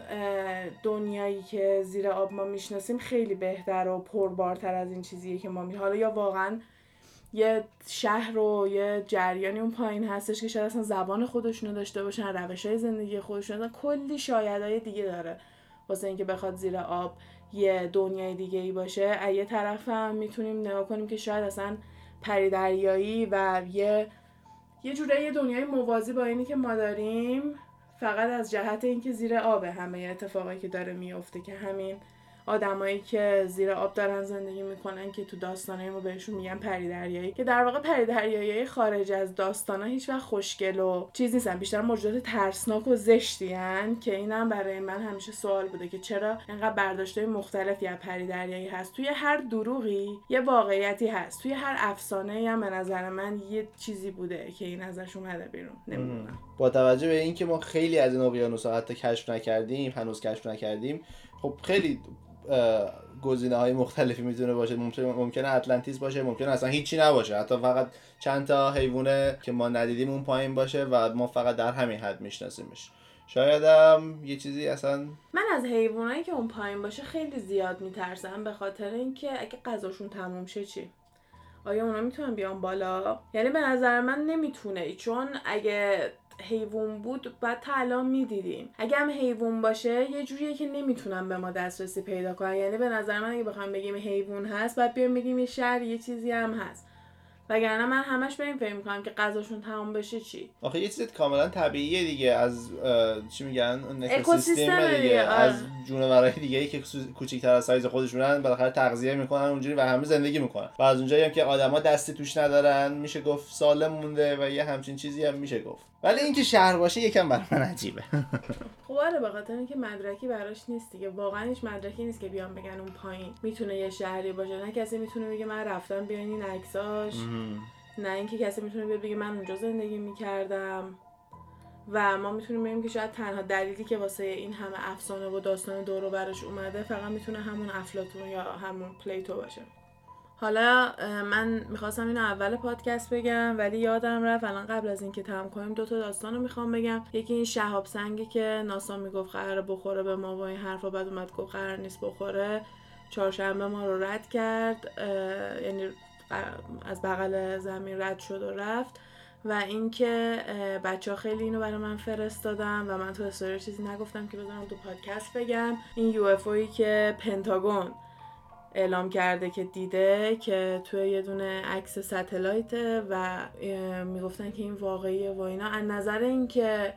دنیایی که زیر آب ما می‌شناسیم خیلی بهتر و پربارتر از این چیزیه که ما می حالا یا واقعا یه شهر و یه جریانی اون پایین هستش که شاید اصلا زبان خودشونو داشته باشن روش های زندگی خودشون کلی شایدهای دیگه داره. واسه اینکه بخواد زیر آب یه دنیای دیگه ای باشه. از یه طرف هم می‌تونیم نگاه کنیم که شاید اصلا پری دریایی و یه یه جوره یه دنیای موازی با اینی که ما داریم فقط از جهت اینکه زیر آبه همه اتفاقایی که داره میفته که همین آدمایی که زیر آب دارن زندگی می‌کنن که تو داستانه ما بهشون میگن پری دریایی که در واقع پری دریایی خارج از داستانا هیچ وقت خوشگل و چیز نیستن. بیشتر موجودات ترسناک و زشتی هن که اینم برای من همیشه سوال بوده که چرا اینقدر برداشتهای مختلفی از پری دریایی هست؟ توی هر دروغی یه واقعیتی هست. توی هر افسانه هم به نظر من یه چیزی بوده که این ازش اومده بیرون. نمی‌دونم. با توجه به اینکه ما خیلی از این اقیانوس حتی کشف نکردیم هنوز کشف نکردیم خب خیلی گزینه های مختلفی می‌تونه باشه. ممکنه ممکنه اتلانتیس باشه ممکنه اصلا هیچی نباشه. حتی فقط چند تا حیوانه که ما ندیدیم اون پایین باشه و ما فقط در همین حد میشناسیمش. شاید هم یه چیزی اصلا من از حیوانایی که اون پایین باشه خیلی زیاد میترسم به خاطر اینکه اگه غذاشون تموم شه چی؟ آیا اونا می‌تونن بیان بالا؟ یعنی به نظر من نمی‌تونه چون اگه حیوان بود بعد تا الان می‌دیدیم. اگه هم حیوان باشه یه جوریه که نمی‌تونن به ما دسترسی پیدا کنن. یعنی به نظر من اگه بخوام بگیم حیوان هست بعد بیایم بگیم یه شهر یه چیزی هم هست. وگرنه من همش به این فکر می‌کنم که غذاشون تمام بشه چی؟ آخه یه چیز کاملا طبیعیه دیگه. از چی میگن؟ اون اکوسیستم دیگه، دیگه آره. از جونورهای دیگه ای که کوچیک‌تر از سایز خودشونن بالاخره تغذیه می‌کنن اونجوری و همه زندگی می‌کنن. و از اونجایی هم که آدما دستی توش ندارن میشه گفت سالم مونده و یه همچین چیزی هم میشه گفت. ولی اینکه شهر باشه یکم برای من عجیبه. خب آره به خاطر اینکه مدرکی براش نیست دیگه. واقعا هیچ مدرکی نیست که بیان بگن اون پایین می‌تونه یه شهری باشه. نه کسی می‌تونه بگه من رفتم بیان این عکساش. نه اینکه کسی می‌تونه بیاد بگه من اونجا زندگی می‌کردم. و ما می‌تونیم بگیم که شاید تنها دلیلی که واسه این همه افسانه و داستان دور و برش اومده فقط می‌تونه همون افلاتون یا همون پلیتو باشه. حالا من می‌خواستم اینو اول پادکست بگم ولی یادم رفت الان قبل از اینکه تمام کنیم دو تا داستان رو می‌خوام بگم. یکی این شهاب سنگی که ناسا می‌گفت قرار بخوره به ما با این حرفا بعد اومد گفت قرار نیست بخوره. چهارشنبه ما رو رد کرد یعنی از بغل زمین رد شد و رفت. و اینکه بچه ها خیلی اینو برای من فرستادن و من تو استوری چیزی نگفتم که بذارم تو پادکست بگم. این یو که پنتاگون. اعلام کرده که دیده که توی یه دونه عکس ستلایته و می‌گفتن که این واقعیه و اینا. از نظر اینکه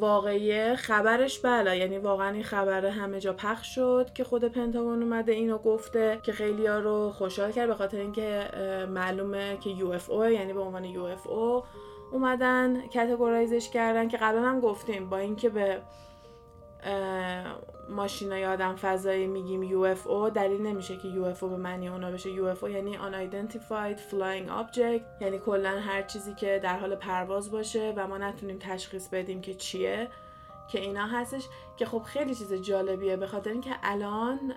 واقعیه خبرش بله یعنی واقعا این خبر همه جا پخش شد که خود پنتاگون اومده اینو گفته که خیلی ها رو خوشحال کرد به خاطر اینکه معلومه که یو اف او یعنی به عنوان یو اف او اومدن کتگورایزش کردن که قبلا هم گفتیم با اینکه به ماشینای آدم فضایی میگیم UFO دلیل نمیشه که UFO به معنی اونا بشه. UFO یعنی Unidentified Flying Object یعنی کلا هر چیزی که در حال پرواز باشه و ما نتونیم تشخیص بدیم که چیه که اینا هستش. که خب خیلی چیز جالبیه به خاطر اینکه الان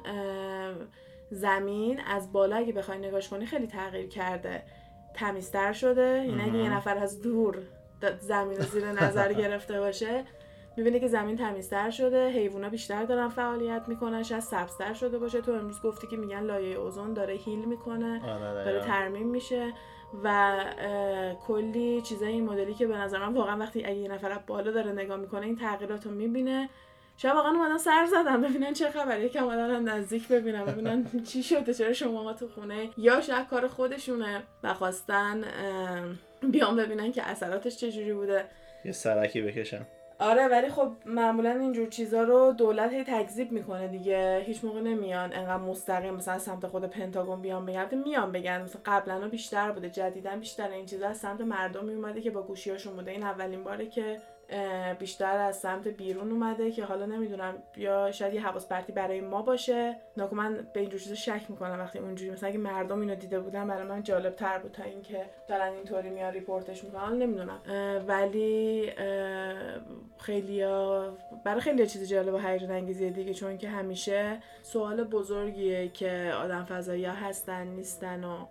زمین از بالا اگه بخوای نگاش کنی خیلی تغییر کرده. تمیزتر شده. یعنی اگه یه نفر از دور زمین زیر نظر گرفته باشه می‌بینه که زمین تمیزتر شده حیوونا بیشتر دارن فعالیت می‌کنن شاید سبزتر شده باشه. تو امروز گفتی که میگن لایه اوزون داره هیل می‌کنه آره، داره ترمیم میشه و کلی چیزای این مدلی که به نظر من واقعا وقتی اگه یه نفر بالا داره نگاه می‌کنه این تغییرات رو می‌بینه. شاید واقعا اومدن سر زدن. ببینن چه خبره. یکم اومدن نزدیک ببینن ببینن چی شده چرا شما تو خونه یا شاید کار خودشونه و خواستن بیان ببینن که اثراتش چجوری بوده. یه سرکی بکشن. آره ولی خب معمولا اینجور چیزا رو دولت هی تکذیب می‌کنه دیگه. هیچ موقع نمیان انقدر مستقیم مثلا سمت خود پنتاگون بیان بگن. میان بگن. مثلا قبلا بیشتر بوده. جدیدا بیشتر این چیزا از سمت مردم میومده که با گوشیاشون بوده. این اولین باره که بیشتر از سمت بیرون اومده که حالا نمی‌دونم یا شاید یه حواس پرتی برای ما باشه. ناکو من به اینجور چیزا شک می‌کنم وقتی اونجوری مثلا اگه مردم اینو دیده بودن برای من جالب تر بود تا اینکه دارن اینطوری میان ریپورتش می‌کنن. نمی‌دونم. ولی خیلی برای خیلی چیز جالب و هیجان انگیزیه دیگه چون که همیشه سوال بزرگیه که آدم فضایی هستن نیستن و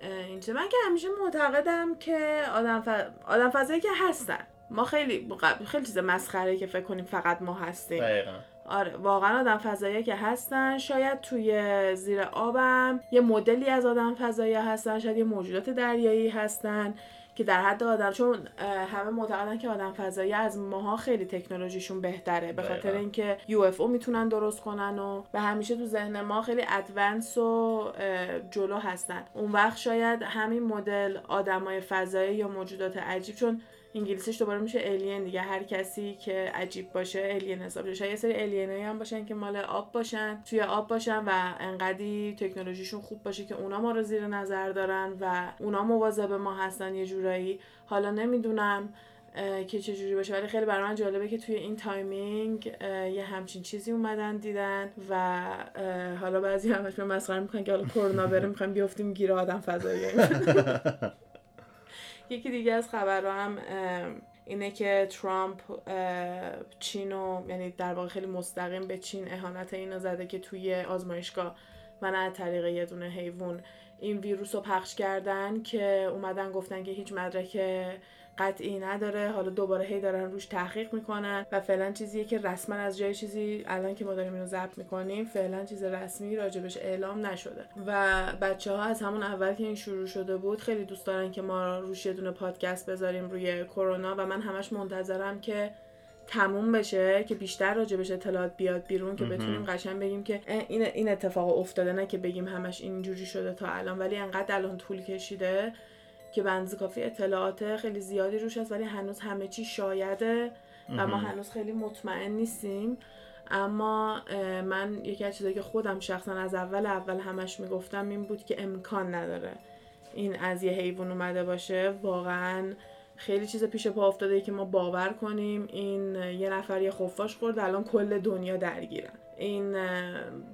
این من که همیشه معتقدم که آدم, ف... آدم فضایی که هستن. ما خیلی خیلی چیز مسخره که فکر کنیم فقط ما هستیم. دقیقا. آره واقعا آدم فضایی که هستن. شاید توی زیر آبم یه مدلی از آدم فضایی هستن شاید یه موجودات دریایی هستن که در حد آدم چون همه معتقدن که آدم فضایی از ماها خیلی تکنولوژیشون بهتره به خاطر اینکه یو اف او می‌تونن درست کنن و به همیشه تو ذهن ما خیلی ادوانس و جلو هستن. اون وقت شاید همین مدل آدمای فضایی یا موجودات عجیب چون انگلیسیش دوباره میشه الین دیگه. هر کسی که عجیب باشه الین حساب بشه یه سری الینایی هم باشن که مال آب باشن توی آب باشن و انقدی تکنولوژیشون خوب باشه که اونا ما رو زیر نظر دارن و اونا مواظب ما هستن یه جورایی. حالا نمی‌دونم که چه جوری باشه. ولی خیلی برای من جالبه که توی این timing یه همچین چیزی اومدن دیدن و حالا بعضی همش مسخره می‌کنن که حالا کرونا بره می‌خوایم بیافتیم گیر آدم فضایی. یکی دیگه از خبرها هم اینه که ترامپ چین و یعنی در واقع خیلی مستقیم به چین اهانت اینو زده که توی آزمایشگاه و نه طریق یه دونه حیوان این ویروس رو پخش کردن که اومدن گفتن که هیچ مدرک قطعی نداره. حالا دوباره هی دارن روش تحقیق می‌کنن و فعلا چیزیه که رسما از جای چیزی الان که ما داریم اینو ضبط می‌کنیم فعلا چیز رسمی راجبش اعلام نشده. و بچه ها از همون اول که این شروع شده بود خیلی دوست دارن که ما روش یه دونه پادکست بذاریم روی کرونا و من همش منتظرم که تموم بشه که بیشتر راجبش اطلاعات بیاد بیرون که بتونیم قشنگ بگیم که این این اتفاق افتاده نه که بگیم همش اینجوری شده تا الان ولی انقدر الان طول کشیده که بنز کافی اطلاعات خیلی زیادی روش هست ولی هنوز همه چی شایده و ما هنوز خیلی مطمئن نیستیم. اما من یکی از چیزایی که خودم شخصا از اول اول همش می‌گفتم این بود که امکان نداره این از یه حیوان اومده باشه. واقعا خیلی چیز پیش پا افتاده که ما باور کنیم این یه نفر یه خفاش خورد الان کل دنیا درگیرن. این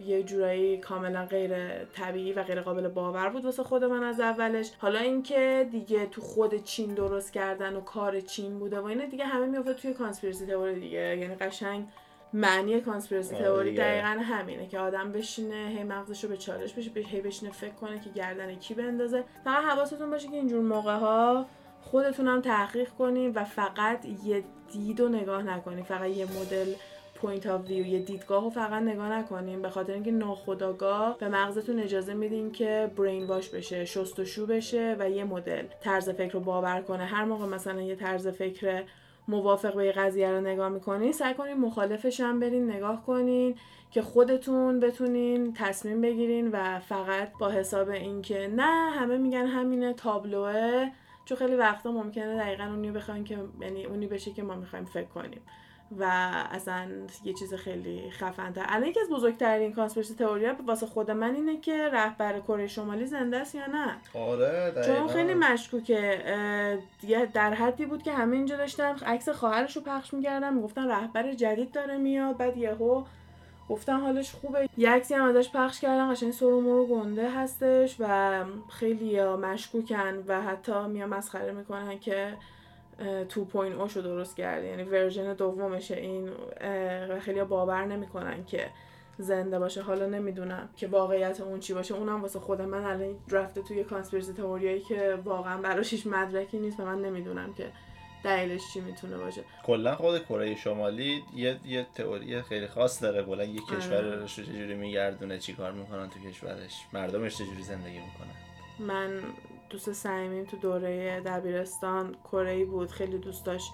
یه جورایی کاملا غیر طبیعی و غیر قابل باور بود واسه خود من از اولش. حالا اینکه دیگه تو خود چین درست کردن و کار چین بوده و اینا دیگه همه میافته توی conspiracy theory دیگه. یعنی قشنگ معنی conspiracy آره theory. دقیقا همینه که آدم بشینه هی مغزش رو به چالش بشه هی بشینه فکر کنه که گردن کی بندازه. فقط حواستون باشه که اینجور موقع ها خودتون هم تحقیق کنین و فقط یه دید و نگاه نکنین. فقط یه مدل point of view یه دیدگاه رو فقط نگاه نکنین به خاطر اینکه ناخداگاه به مغزتون اجازه میدین که برین wash بشه شست و شو بشه و یه مدل طرز فکر رو باور کنه. هر موقع مثلا یه طرز فکر موافق به یه قضیه رو نگاه می‌کنین سعی کنین مخالفش هم برین نگاه کنین که خودتون بتونین تصمیم بگیرین و فقط با حساب اینکه نه همه میگن همینه تابلوه. چون خیلی وقتا ممکنه دقیقا اونی بخواین که یعنی اونی بشه که ما می‌خوایم فکر کنیم. و اصلا یه چیز خیلی خفن تر الان یکی از بزرگترین کانسپیرسی تئوریا واسه خود من اینه که رهبر کره شمالی زنده است یا نه. آره چون دقیقاً. خیلی مشکوکه. در حدی بود که همه اینجا داشتن عکس خواهرش رو پخش می‌کردن می‌گفتن رهبر جدید داره میاد. بعد یهو گفتن حالش خوبه. یه عکسی هم ازش پخش کردن قشنگ سرو مرو گنده هستش و خیلی مشکوکن و حتی میان مسخره می‌کنن که 2.0 شو درست کرده یعنی ورژن دومشه. این خیلی باور نمی‌کنن که زنده باشه. حالا نمی‌دونم که واقعیت اون چی باشه. اونم واسه خود من الان رفته توی کانسپیرسی تئوریایی که واقعا براش هیچ مدرکی نیست و من نمی‌دونم که دلیلش چی می‌تونه باشه. کلا خود کره شمالی یه یه تئوری خیلی خاص داره. کلا یه آره. کشورش رو چجوری میگردونه چیکار می‌کنن تو کشورش. مردمش چجوری زندگی می‌کنن؟ من دوست صمیمیم تو دوره دبیرستان کره بود. خیلی دوست داشت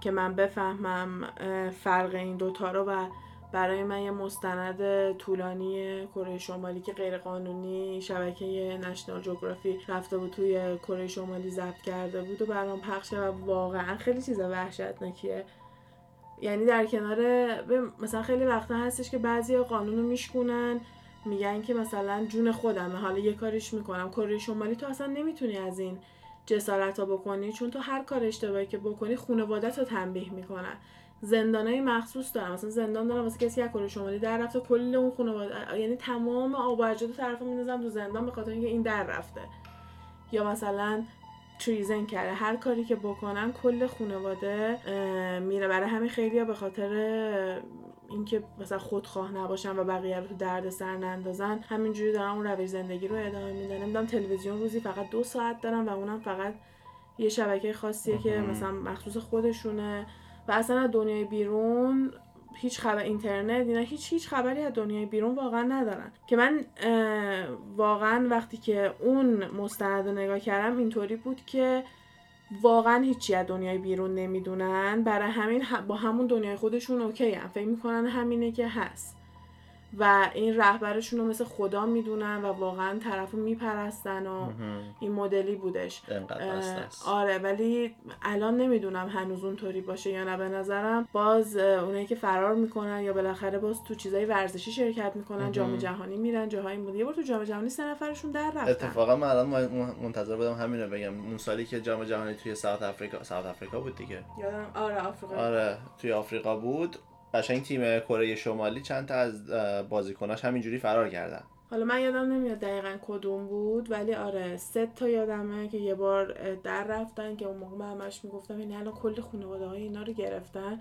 که من بفهمم فرق این دوتا رو و برای من یه مستند طولانی کره شمالی که غیر قانونی شبکه نشنال جغرافی رفته بود توی کره شمالی ضبط کرده بود و برام پخش و واقعا خیلی چیز وحشتناکیه. یعنی در کنار مثلا خیلی وقتا هستش که بعضی قانون رو میشکنن میگن که مثلا جون خودمه حالا یه کاریش می‌کنم. کره شمالی تو اصلا نمی‌تونی از این جسارت ها بکنی چون تو هر کار اشتباهی که بکنی خانوادت رو تنبیه می‌کنن. زندانای مخصوص دارن. مثلا زندان دارن واسه کسی از کره شمالی در رفته کل اون خانواده یعنی تمام آب و طرف میندازن تو زندان به خاطر اینکه این در رفته. یا مثلا تریزن کرده. هر کاری که بکنن کل خانواده میره برای همین خیلی به خاطر اینکه مثلا خودخواه نباشن و بقیه رو تو درد سر نندازن همینجوری دارن اون روش زندگی رو ادامه میدن. نمی‌دونم تلویزیون روزی فقط دو ساعت دارن و اونم فقط یه شبکه خاصیه که. مثلا مخصوص خودشونه. و اصلا از دنیای بیرون هیچ خبر اینترنت اینا هیچ هیچ خبری از دنیای بیرون واقعا ندارن. که من واقعا وقتی که اون مستند رو نگاه کردم اینطوری بود که واقعا هیچی از دنیای بیرون نمی‌دونن برای همین با همون دنیای خودشون اوکی هم. فکر می‌کنن همینه که هست و این رهبرشون رو مثل خدا می‌دونن و واقعا طرف رو میپرستن و. این مدلی بودش. آره ولی الان نمی‌دونم هنوز اونطوری باشه یا نه. به نظرم باز اونایی که فرار می‌کنن یا بالاخره باز تو چیزای ورزشی شرکت می‌کنن. جام جهانی میرن جاهایی بود یه بار تو جام جهانی سه نفرشون در رفتن. اتفاقا من الان من- منتظر بودم همین رو بگم. اون سالی که جام جهانی توی ساوت آفریقا ساوت آفریقا بود دیگه. یادم آره آفریقا. آره توی آفریقا بود. قشنگ تیم کره شمالی چند تا از بازیکناش همینجوری فرار کردن. حالا من یادم نمیاد دقیقا کدوم بود ولی آره سه تا یادمه که یه بار در رفتن که اون موقع من همش می‌گفتم این الان کل خانواده های اینا رو گرفتن.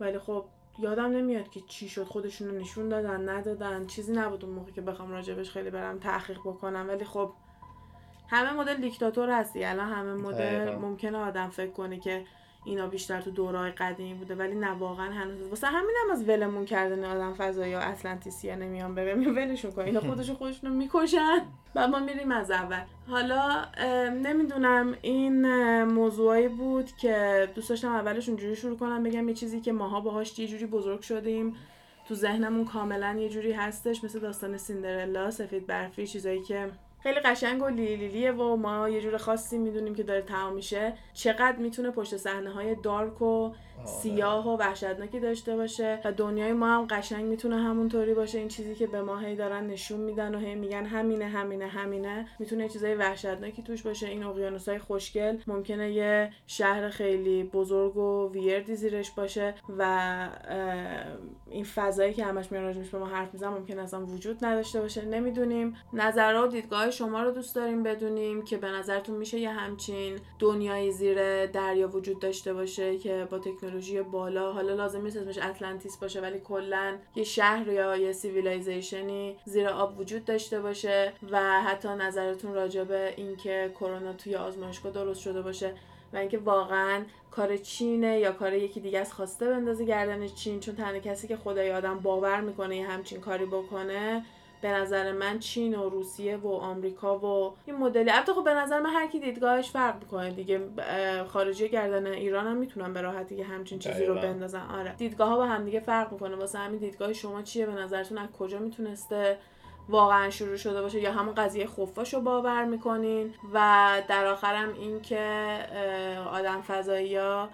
ولی خب یادم نمیاد که چی شد خودشون رو نشون دادن ندادن. چیزی نبود اون موقع که بخوام راجبش خیلی برم تحقیق بکنم. ولی خب همه مدل دیکتاتور هستی. الان همه مدل. ممکنه آدم فکر کنه که اینا بیشتر تو دورهای قدیمی بوده ولی نه واقعا هنوز واسه همین هم از ولمون کردن آدم فضایی یا اتلانتیسیا نمیان بریم ولشون کن. اینا خودشون خودشون رو می‌کشن و ما میریم از اول. حالا نمی‌دونم این موضوعی بود که دوست داشتم اولش اونجوری شروع کنم بگم یه چیزی که ماها باهاش یه جوری بزرگ شدیم. تو ذهنمون کاملا یه جوری هستش مثل داستان سیندرلا سفید برفی چیزایی که خیلی قشنگ و لیلیلیه و ما یه جور خاصی می‌دونیم که داره تمام میشه. چقدر می‌تونه پشت صحنه های دارک و سیاه و وحشتناکی داشته باشه و دنیای ما هم قشنگ می‌تونه همونطوری باشه. این چیزی که به ما هی دارن نشون میدن و هی میگن همینه همینه همینه می‌تونه چیزای وحشتناکی توش باشه. این اقیانوس های خوشگل ممکنه یه شهر خیلی بزرگ و ویردی زیرش باشه و این فضایی که همش میان راجبش به ما حرف میزن ممکن اصلا وجود نداشته باشه. نمی‌دونیم. نظرها و دیدگاه شما رو دوست داریم بدونیم که به نظرتون میشه یه همچین دنیای زیر دریا وجود داشته باشه که با تکنولوژی بالا حالا لازم نیست اسمش اتلانتیس باشه ولی کلا یه شهر یا یه civilization ی زیر آب وجود داشته باشه و حتی نظرتون راجع به اینکه کرونا توی آزمایشگاه درست شده باشه و اینکه واقعا کار چینه یا کار یکی دیگه از خواسته بندازه گردن چین چون تنها کسی که خدای آدم باور می‌کنه یه همچین کاری بکنه به نظر من چین و روسیه و آمریکا و این مدلی. البته خب به نظر من هر کی دیدگاهش فرق می‌کنه دیگه. خارجی گردن ایران هم می‌تونن به راحتی همچین چیزی رو بندازن. آره. دیدگاه ها با هم دیگه فرق می‌کنه. واسه همین دیدگاه شما چیه؟ به نظرتون از کجا می‌تونسته واقعا شروع شده باشه؟ یا همون قضیه خفاش رو باور می‌کنین؟ و در آخرم این که آدم فضایی ها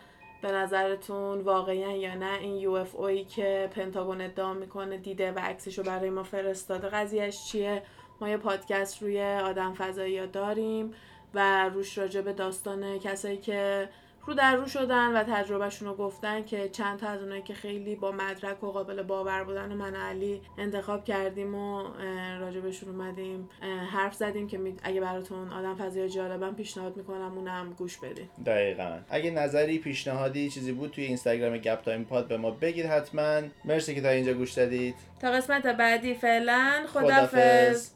به نظرتون واقعا یا نه؟ این یو اف اوی که پنتاگون ادعا می‌کنه دیده و عکسش رو برای ما فرستاده قضیهش چیه؟ ما یه پادکست روی آدم فضایی داریم و روش راجع به داستان کسایی که رو در رو شدن و تجربهشون رو گفتن که چند تا از اونایی که خیلی با مدرک و قابل باور بودن و من علی انتخاب کردیم و راجبشون اومدیم. حرف زدیم که اگه براتون آدم فضای جالبم پیشنهاد می‌کنم اونم گوش بدین. دقیقا. اگه نظری پیشنهادی چیزی بود توی اینستاگرام گپ تایم پاد به ما بگید حتما. مرسی که تا اینجا گوش دادید. تا قسمت بعدی فعلا خدافظ